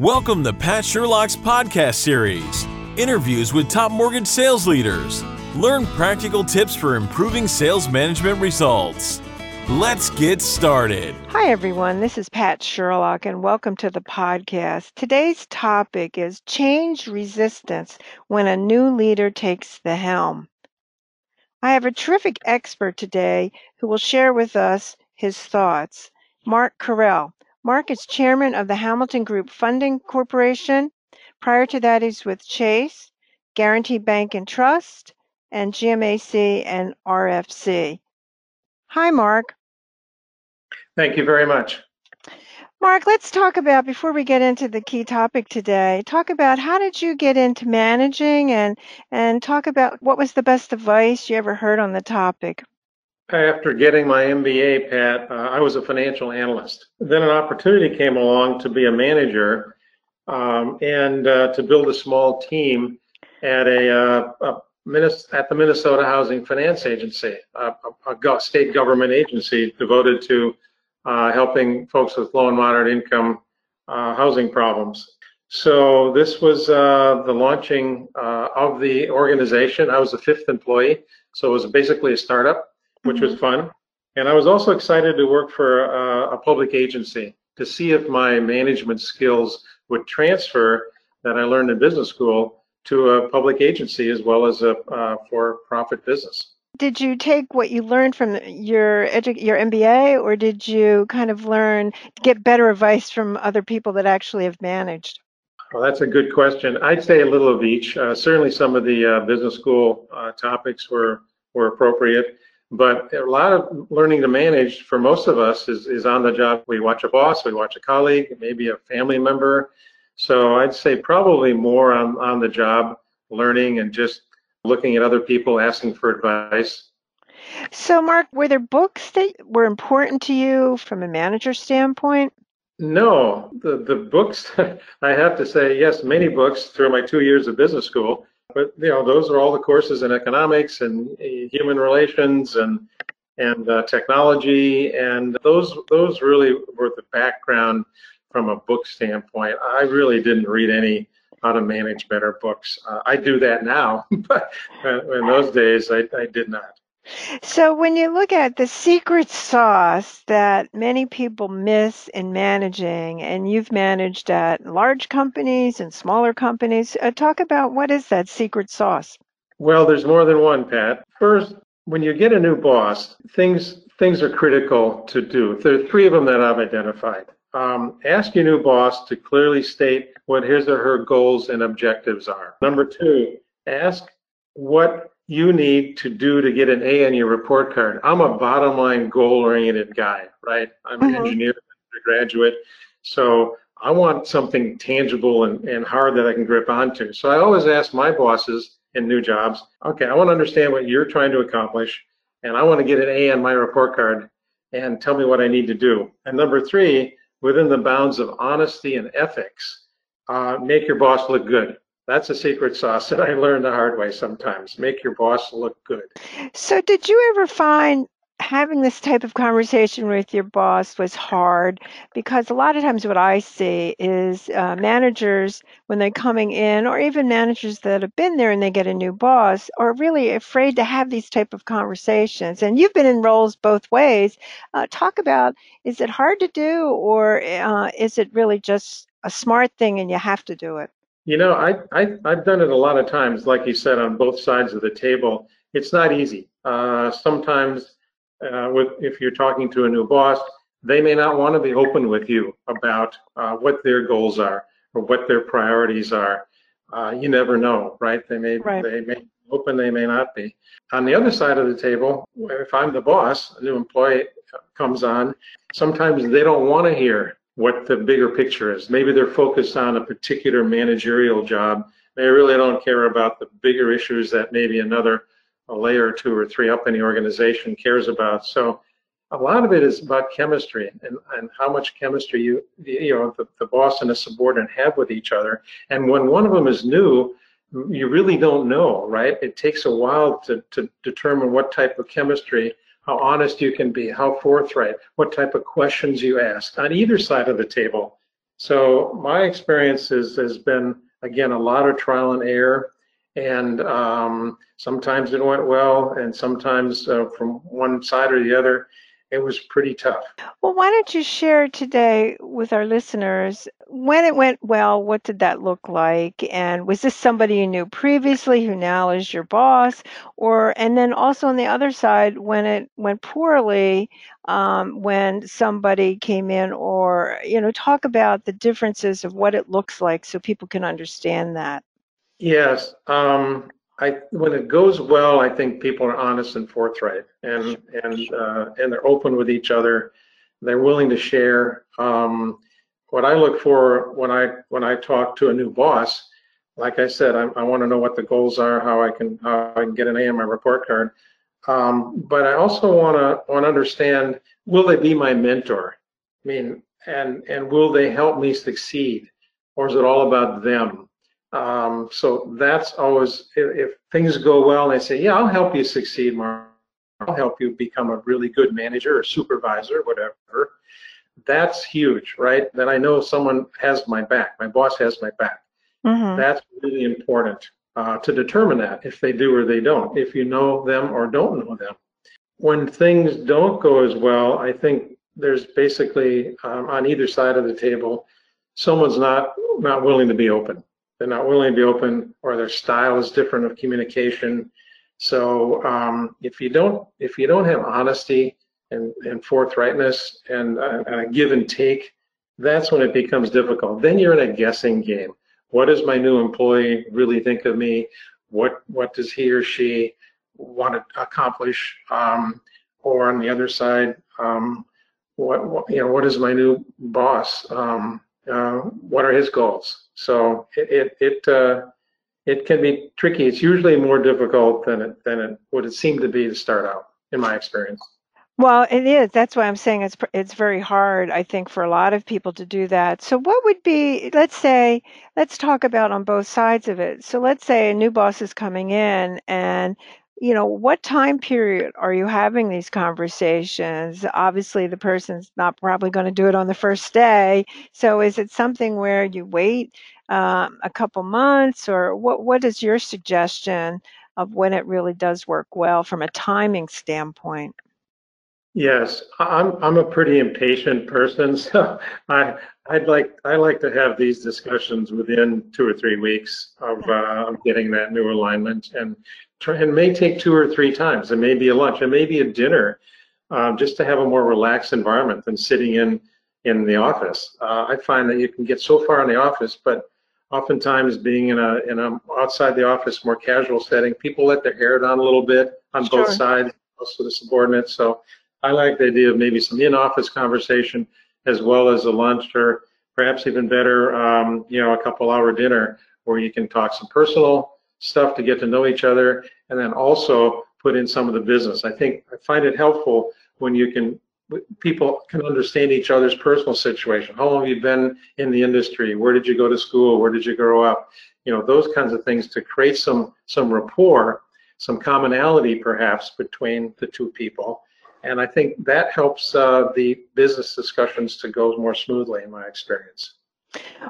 Welcome to Pat Sherlock's podcast series interviews with top mortgage sales leaders. Learn practical tips for improving sales management results. Let's get started. Hi, everyone. This is Pat Sherlock, and welcome to the podcast. Today's topic is change resistance when a new leader takes the helm. I have a terrific expert today who will share with us his thoughts. Mark Korell. Mark is chairman of the Hamilton Group Funding Corporation. Prior to that, he's with Chase, Guaranty Bank and Trust, and GMAC and RFC. Hi, Mark. Thank you very much. Mark, let's talk about before we get into the key topic today. Talk about how did you get into managing and and talk about what was the best advice you ever heard on the topic. After getting my MBA, Pat, uh, I was a financial analyst. Then an opportunity came along to be a manager um, and uh, to build a small team at a, uh, a at the Minnesota Housing Finance Agency, a, a state government agency devoted to uh, helping folks with low and moderate income uh, housing problems. So this was uh, the launching of the organization. I was the fifth employee, so it was basically a startup which was fun. And I was also excited to work for a, a public agency to see if my management skills would transfer that I learned in business school to a public agency as well as a uh, for-profit business. Did you take what you learned from your edu- your MBA, or did you kind of learn get better advice from other people that actually have managed? Well, that's a good question. I'd say a little of each. Uh, certainly, some of the uh, business school uh, topics were were appropriate. But a lot of learning to manage for most of us is, is on the job. We watch a boss, we watch a colleague, maybe a family member. So I'd say probably more on, on the job learning and just looking at other people, asking for advice. So, Mark, were there books that were important to you from a manager standpoint? No, the, the books, I have to say, yes, many books through my two years of business school but you know those are all the courses in economics and uh, human relations and and uh, technology. And those those really were the background from a book standpoint. I really didn't read any how to manage better books. Uh, i do that now but in those days I, I did not so, when you look at the secret sauce that many people miss in managing, and you've managed at large companies and smaller companies, uh, talk about what is that secret sauce? Well, there's more than one, Pat. First, when you get a new boss, things things are critical to do. There are three of them that I've identified. Um, ask your new boss to clearly state what his or her goals and objectives are. Number two, ask what you need to do to get an A on your report card. I'm a bottom line goal oriented guy, right? I'm an mm-hmm. engineer, graduate. So I want something tangible and, and hard that I can grip onto. So I always ask my bosses in new jobs, okay, I want to understand what you're trying to accomplish, and I want to get an A on my report card and tell me what I need to do. And number three, within the bounds of honesty and ethics, uh, make your boss look good. That's a secret sauce that I learned the hard way sometimes. Make your boss look good. So, did you ever find having this type of conversation with your boss was hard? Because a lot of times, what I see is uh, managers, when they're coming in, or even managers that have been there and they get a new boss, are really afraid to have these type of conversations. And you've been in roles both ways. Uh, talk about is it hard to do, or uh, is it really just a smart thing and you have to do it? You know, I, I, I've done it a lot of times, like you said, on both sides of the table. It's not easy. Uh, sometimes, uh, with if you're talking to a new boss, they may not want to be open with you about uh, what their goals are or what their priorities are. Uh, you never know, right? They may right. they may open, they may not be. On the other side of the table, if I'm the boss, a new employee comes on, sometimes they don't want to hear what the bigger picture is. Maybe they're focused on a particular managerial job. They really don't care about the bigger issues that maybe another a layer or two or three up in the organization cares about. So a lot of it is about chemistry and, and how much chemistry you you know the, the boss and the subordinate have with each other. And when one of them is new, you really don't know, right? It takes a while to, to determine what type of chemistry how honest you can be, how forthright, what type of questions you ask on either side of the table. So my experience is, has been, again, a lot of trial and error. And um, sometimes it went well, and sometimes uh, from one side or the other, it was pretty tough. Well, why don't you share today with our listeners when it went well, what did that look like? And was this somebody you knew previously who now is your boss? Or, and then also on the other side, when it went poorly, um, when somebody came in, or, you know, talk about the differences of what it looks like so people can understand that. Yes. Um, I, when it goes well, I think people are honest and forthright, and and uh, and they're open with each other. They're willing to share. Um, what I look for when I when I talk to a new boss, like I said, I, I want to know what the goals are, how I can how I can get an A on my report card. Um, but I also want to want to understand: Will they be my mentor? I mean, and and will they help me succeed, or is it all about them? Um, so that's always, if, if, things go well, they say, yeah, I'll help you succeed, Mark. I'll help you become a really good manager or supervisor, whatever. That's huge, right? That I know someone has my back. My boss has my back. Mm-hmm. That's really important uh, to determine that if they do or they don't, if you know them or don't know them. When things don't go as well, I think there's basically um, on either side of the table, someone's not not willing to be open they're not willing to be open or their style is different of communication. So um, if you don't if you don't have honesty and, and forthrightness and, uh, and a give and take, that's when it becomes difficult. Then you're in a guessing game. What does my new employee really think of me? What what does he or she want to accomplish? Um, or on the other side, um, what, what, you know, what is my new boss? Um, uh, what are his goals? So it it it, uh, it can be tricky. It's usually more difficult than it than it would it seem to be to start out, in my experience. Well, it is. That's why I'm saying it's it's very hard. I think for a lot of people to do that. So, what would be? Let's say, let's talk about on both sides of it. So, let's say a new boss is coming in, and you know, what time period are you having these conversations? Obviously, the person's not probably going to do it on the first day. So, is it something where you wait um, a couple months, or what? What is your suggestion of when it really does work well from a timing standpoint? Yes, I'm I'm a pretty impatient person, so I I'd like I like to have these discussions within two or three weeks of, uh, of getting that new alignment, and and may take two or three times. It may be a lunch, it may be a dinner, um, just to have a more relaxed environment than sitting in in the office. Uh, I find that you can get so far in the office, but oftentimes being in a in a outside the office more casual setting, people let their hair down a little bit on sure. both sides, also the subordinates. So I like the idea of maybe some in-office conversation as well as a lunch or perhaps even better, um, you know, a couple hour dinner where you can talk some personal stuff to get to know each other and then also put in some of the business. I think I find it helpful when you can people can understand each other's personal situation. How long have you been in the industry? Where did you go to school? Where did you grow up? You know, those kinds of things to create some some rapport, some commonality perhaps between the two people and I think that helps uh, the business discussions to go more smoothly in my experience.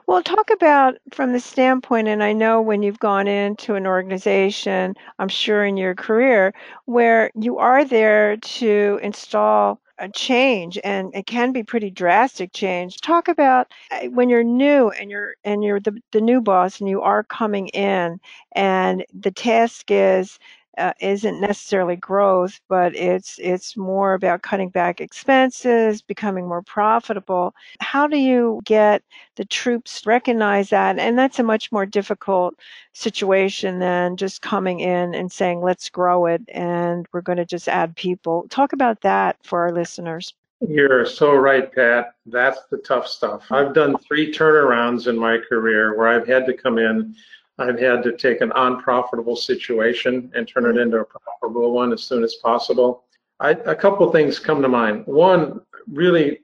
Well, talk about from the standpoint, and I know when you've gone into an organization, I'm sure in your career, where you are there to install a change and it can be pretty drastic change. Talk about uh, when you're new and you're and you're the, the new boss and you are coming in and the task is uh, isn't necessarily growth, but it's it's more about cutting back expenses, becoming more profitable. How do you get the troops to recognize that? And that's a much more difficult situation than just coming in and saying, "Let's grow it," and we're going to just add people. Talk about that for our listeners. You're so right, Pat. That's the tough stuff. I've done three turnarounds in my career where I've had to come in I've had to take an unprofitable situation and turn it into a profitable one as soon as possible. I, a couple things come to mind. One, really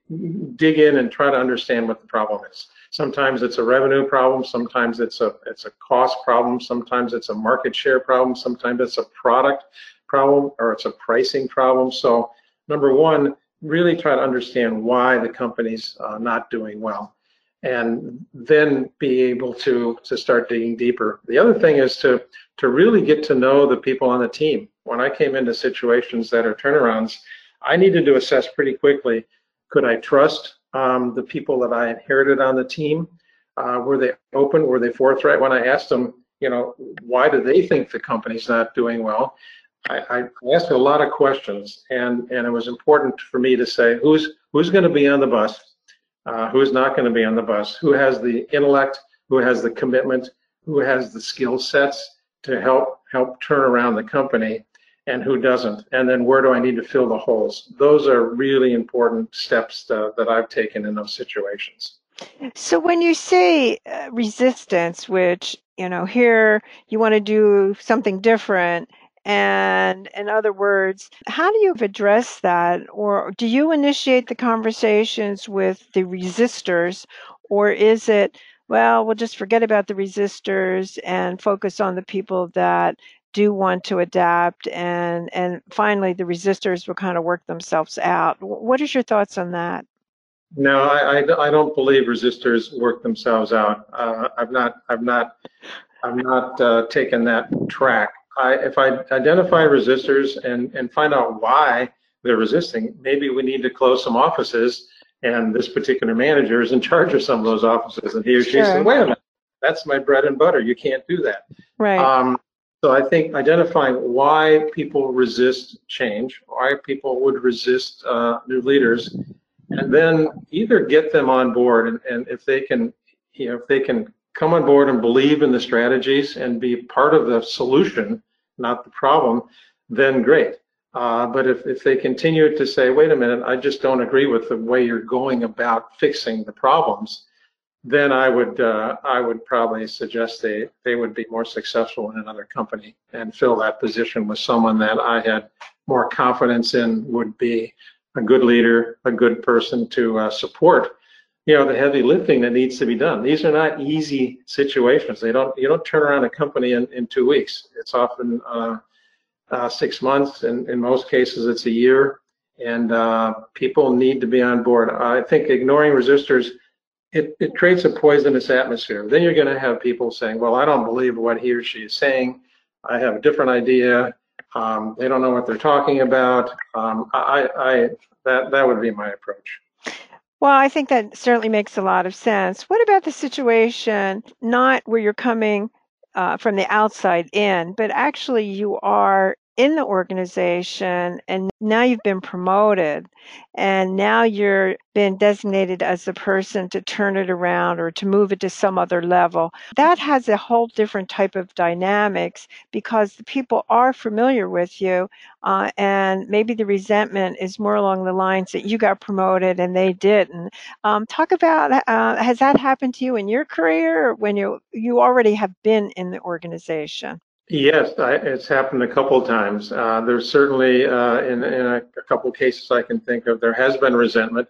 dig in and try to understand what the problem is. Sometimes it's a revenue problem, sometimes it's a it's a cost problem, sometimes it's a market share problem, sometimes it's a product problem or it's a pricing problem. So number one, really try to understand why the company's uh, not doing well. And then be able to to start digging deeper. The other thing is to to really get to know the people on the team. When I came into situations that are turnarounds, I needed to assess pretty quickly: could I trust um, the people that I inherited on the team? Uh, were they open? Were they forthright when I asked them? You know, why do they think the company's not doing well? I, I asked a lot of questions, and and it was important for me to say who's who's going to be on the bus uh, who's not going to be on the bus, who has the intellect, who has the commitment, who has the skill sets to help help turn around the company, and who doesn't, and then where do I need to fill the holes? Those are really important steps to, that I've taken in those situations. So when you say uh, resistance, which you know here you want to do something different and in other words, how do you address that? Or do you initiate the conversations with the resistors? Or is it, well, we'll just forget about the resistors and focus on the people that do want to adapt and and finally the resistors will kind of work themselves out what is your thoughts on that no i i, I don't believe resistors work themselves out uh, i've not i've not i've not uh, taken that track I, if I identify resistors and, and find out why they're resisting, maybe we need to close some offices and this particular manager is in charge of some of those offices and he or she sure. says, wait a minute, that's my bread and butter. You can't do that. Right. Um, so I think identifying why people resist change, why people would resist uh, new leaders, and then either get them on board and, and if they can, you know, if they can come on board and believe in the strategies and be part of the solution not the problem, then great. Uh, but if, if they continue to say, wait a minute, I just don't agree with the way you're going about fixing the problems, then I would uh, I would probably suggest they they would be more successful in another company and fill that position with someone that I had more confidence in would be a good leader, a good person to uh, support you know the heavy lifting that needs to be done. These are not easy situations. They don't you don't turn around a company in, in two weeks. It's often uh, uh, six months, and in most cases it's a year. And uh, people need to be on board. I think ignoring resistors it, it creates a poisonous atmosphere. Then you're going to have people saying, "Well, I don't believe what he or she is saying. I have a different idea. Um, they don't know what they're talking about." Um, I, I that that would be my approach. Well, I think that certainly makes a lot of sense. What about the situation not where you're coming uh, from the outside in, but actually you are in the organization and now you've been promoted and now you're been designated as the person to turn it around or to move it to some other level. That has a whole different type of dynamics because the people are familiar with you uh, and maybe the resentment is more along the lines that you got promoted and they didn't. Um, talk about uh, has that happened to you in your career when you you already have been in the organization Yes, I, it's happened a couple of times. Uh, there's certainly, uh, in, in a, a, couple of cases I can think of, there has been resentment,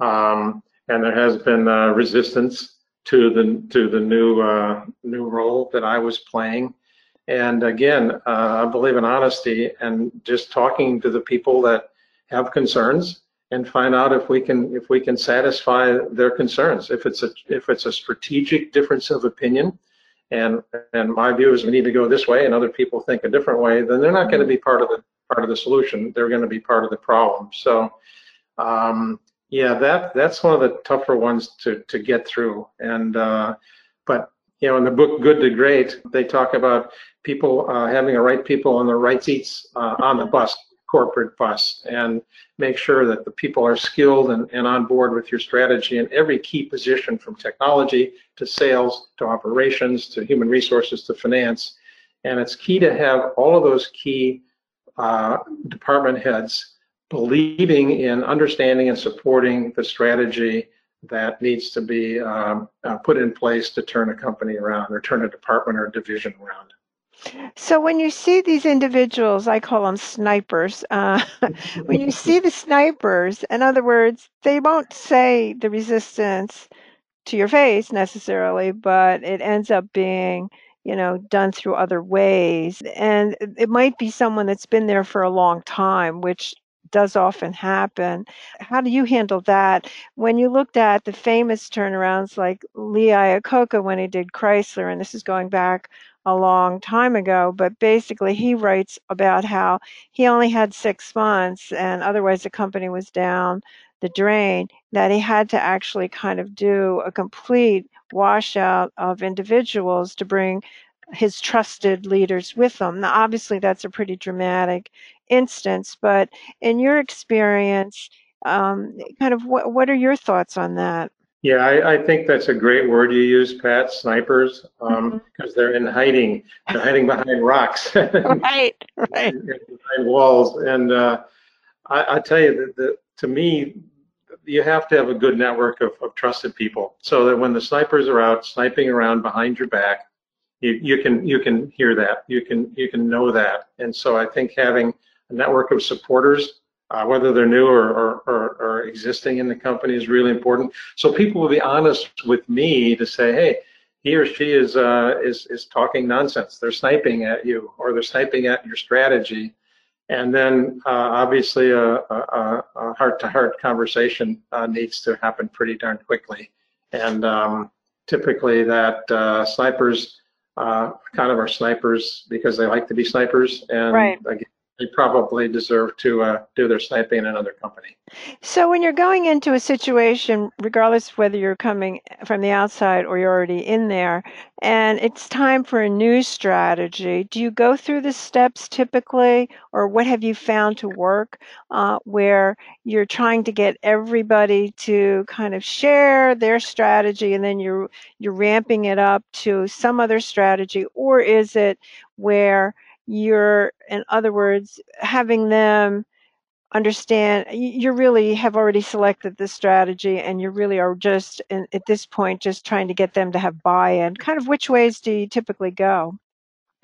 um, and there has been uh, resistance to the to the new uh, new role that I was playing. And again, uh, I believe in honesty and just talking to the people that have concerns and find out if we can if we can satisfy their concerns. If it's a if it's a strategic difference of opinion and and my view is we need to go this way and other people think a different way then they're not going to be part of the part of the solution. They're going to be part of the problem. So um, yeah that that's one of the tougher ones to to get through. And uh, but you know in the book good to great they talk about people uh, having the right people on the right seats uh, on the bus corporate bus and make sure that the people are skilled and, and on board with your strategy in every key position from technology to sales to operations to human resources to finance. And it's key to have all of those key uh, department heads believing in understanding and supporting the strategy that needs to be um, uh, put in place to turn a company around or turn a department or division around. So when you see these individuals, I call them snipers. Uh, when you see the snipers, in other words, they won't say the resistance to your face necessarily, but it ends up being, you know, done through other ways. And it might be someone that's been there for a long time, which does often happen. How do you handle that? When you looked at the famous turnarounds like Lee Iacocca when he did Chrysler, and this is going back a long time ago, but basically he writes about how he only had six months and otherwise the company was down the drain, that he had to actually kind of do a complete washout of individuals to bring his trusted leaders with him. Now, obviously, that's a pretty dramatic instance, but in your experience, um, kind of what, what are your thoughts on that? Yeah, I, I, think that's a great word you use, Pat. Snipers, because um, mm-hmm. they're in hiding. They're hiding behind rocks, right, right, behind walls. And uh, I, I, tell you that, that, to me, you have to have a good network of, of, trusted people, so that when the snipers are out sniping around behind your back, you, you can you can hear that, you can you can know that. And so I think having a network of supporters uh, whether they're new or, or, or, or, existing in the company is really important. So people will be honest with me to say, hey, he or she is, uh, is, is talking nonsense. They're sniping at you or they're sniping at your strategy. And then uh, obviously a, a, a, heart-to-heart conversation uh, needs to happen pretty darn quickly. And um, typically that uh, snipers uh, kind of are snipers because they like to be snipers. And right. again, they probably deserve to uh, do their sniping in another company. So, when you're going into a situation, regardless whether you're coming from the outside or you're already in there, and it's time for a new strategy, do you go through the steps typically, or what have you found to work uh, where you're trying to get everybody to kind of share their strategy, and then you're you're ramping it up to some other strategy, or is it where you're in other words having them understand you really have already selected the strategy and you really are just in, at this point just trying to get them to have buy-in. Kind of which ways do you typically go?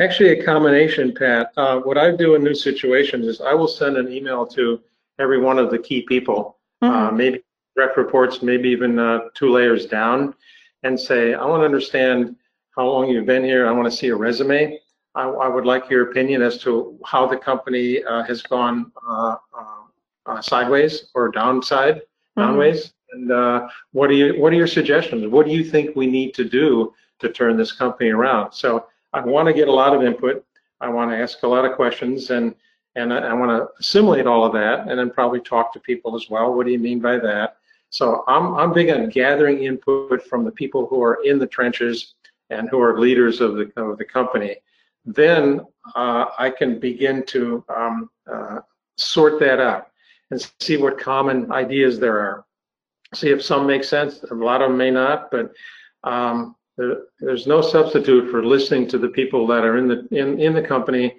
Actually a combination pat. Uh, what i do in new situations is i will send an email to every one of the key people. Uh, mm-hmm. uh, maybe direct reports maybe even uh, two layers down and say i want to understand how long you've been here. I want to see a resume I, I, would like your opinion as to how the company uh, has gone uh, uh, uh sideways or downside, mm-hmm. downways. And uh, what are you? What are your suggestions? What do you think we need to do to turn this company around? So I want to get a lot of input. I want to ask a lot of questions, and and I, I want to assimilate all of that, and then probably talk to people as well. What do you mean by that? So I'm I'm big on gathering input from the people who are in the trenches and who are leaders of the of the company then uh, I can begin to um, uh, sort that out and see what common ideas there are. See if some make sense. A lot of them may not, but um, there, there's no substitute for listening to the people that are in the in, in the company,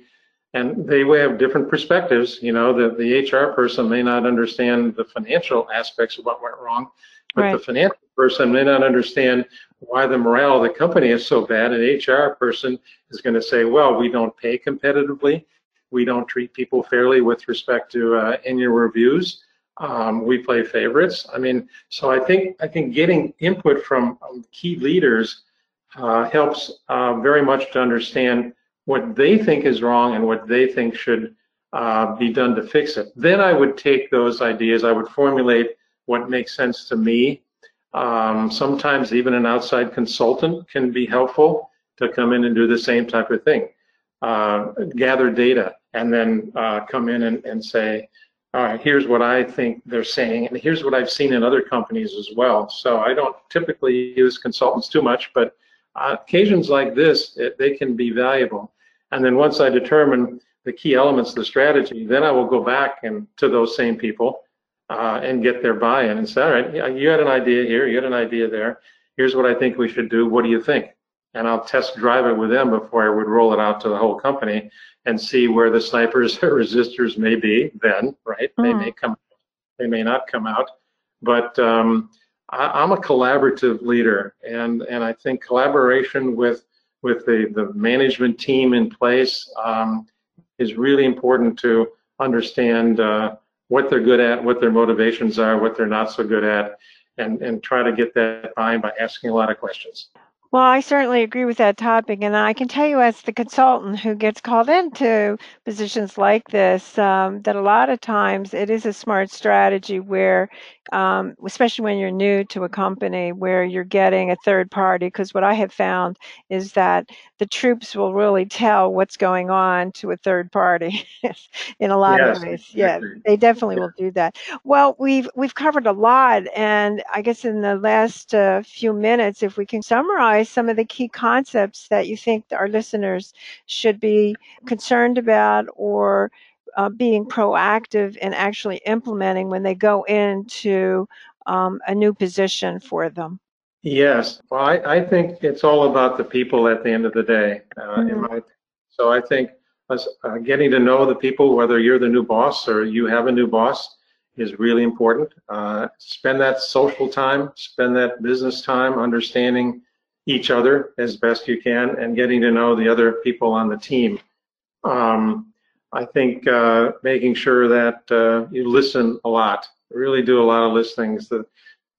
and they will have different perspectives. You know, the the HR person may not understand the financial aspects of what went wrong, but right. the financial person may not understand why the morale of the company is so bad. An HR person is going to say, well, we don't pay competitively. We don't treat people fairly with respect to uh, annual reviews. Um, we play favorites. I mean, so I think I think getting input from key leaders uh, helps uh, very much to understand what they think is wrong and what they think should uh, be done to fix it. Then I would take those ideas, I would formulate what makes sense to me um, sometimes even an outside consultant can be helpful to come in and do the same type of thing. Uh, gather data and then uh, come in and, and say, all right, here's what I think they're saying, and here's what I've seen in other companies as well. So I don't typically use consultants too much, but uh, occasions like this, it, they can be valuable. And then once I determine the key elements of the strategy, then I will go back and to those same people uh, and get their buy-in and say, all right, you had an idea here, you had an idea there. Here's what I think we should do. What do you think? And I'll test drive it with them before I would roll it out to the whole company and see where the snipers or resistors may be then, right? Mm. They may come, they may not come out. But um, I, am a collaborative leader, and, and I think collaboration with, with the, the management team in place um, is really important to understand uh, what they're good at, what their motivations are, what they're not so good at, and, and try to get that buy by asking a lot of questions. Well, I certainly agree with that topic, and I can tell you, as the consultant who gets called into positions like this, um, that a lot of times it is a smart strategy where, um, especially when you're new to a company, where you're getting a third party. Because what I have found is that the troops will really tell what's going on to a third party in a lot Yes, of ways. Yeah, they definitely will do that. Well, we've we've covered a lot, and I guess in the last uh, few minutes, if we can summarize some of the key concepts that you think our listeners should be concerned about or uh, being proactive in actually implementing when they go into um, a new position for them. Yes, well, I, I think it's all about the people at the end of the day. Uh, in Mhm. my, so I think us uh, getting to know the people, whether you're the new boss or you have a new boss, is really important. Uh, spend that social time, spend that business time, understanding each other as best you can, and getting to know the other people on the team. Um, I think uh, making sure that uh, you listen a lot, really do a lot of listenings. That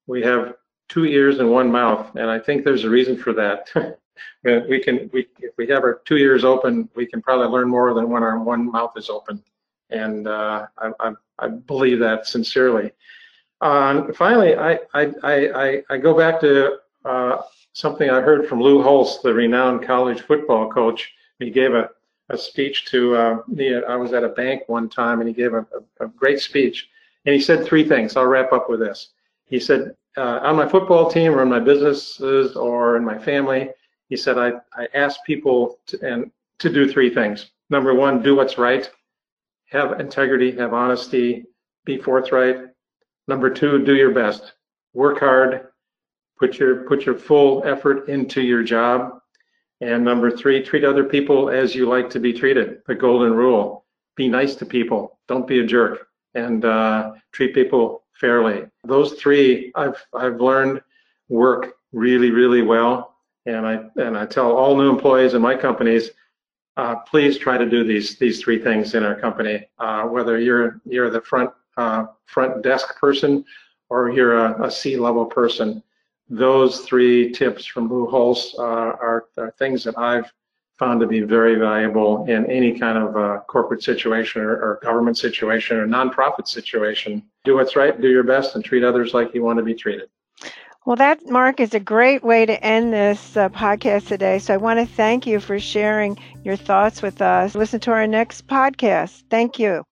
we have two ears and one mouth, and I think there's a reason for that. we can, we, if we have our two ears open, we can probably learn more than when our one mouth is open, and uh, I, I, I believe that sincerely. Uh, finally, I, I, I, I go back to uh, something I heard from Lou Holtz, the renowned college football coach. He gave a, a speech to uh. I was at a bank one time, and he gave a, a, a great speech. And he said three things. I'll wrap up with this. He said, uh, on my football team or in my businesses or in my family, he said, I, I ask people to, and to do three things. Number one, do what's right, have integrity, have honesty, be forthright. Number two, do your best, work hard, put your put your full effort into your job. And number three, treat other people as you like to be treated. The golden rule: be nice to people, don't be a jerk, and uh, treat people fairly. Those three I've I've learned work really really well, and I and I tell all new employees in my companies, uh, please try to do these these three things in our company. Uh, whether you're you're the front uh, front desk person or you're a, a C-level person, those three tips from Lou Holtz uh, are, are things that I've found to be very valuable in any kind of uh, corporate situation or, or government situation or nonprofit situation. Do what's right, do your best, and treat others like you want to be treated. Well, that, Mark, is a great way to end this uh, podcast today. So I want to thank you for sharing your thoughts with us. Listen to our next podcast. Thank you.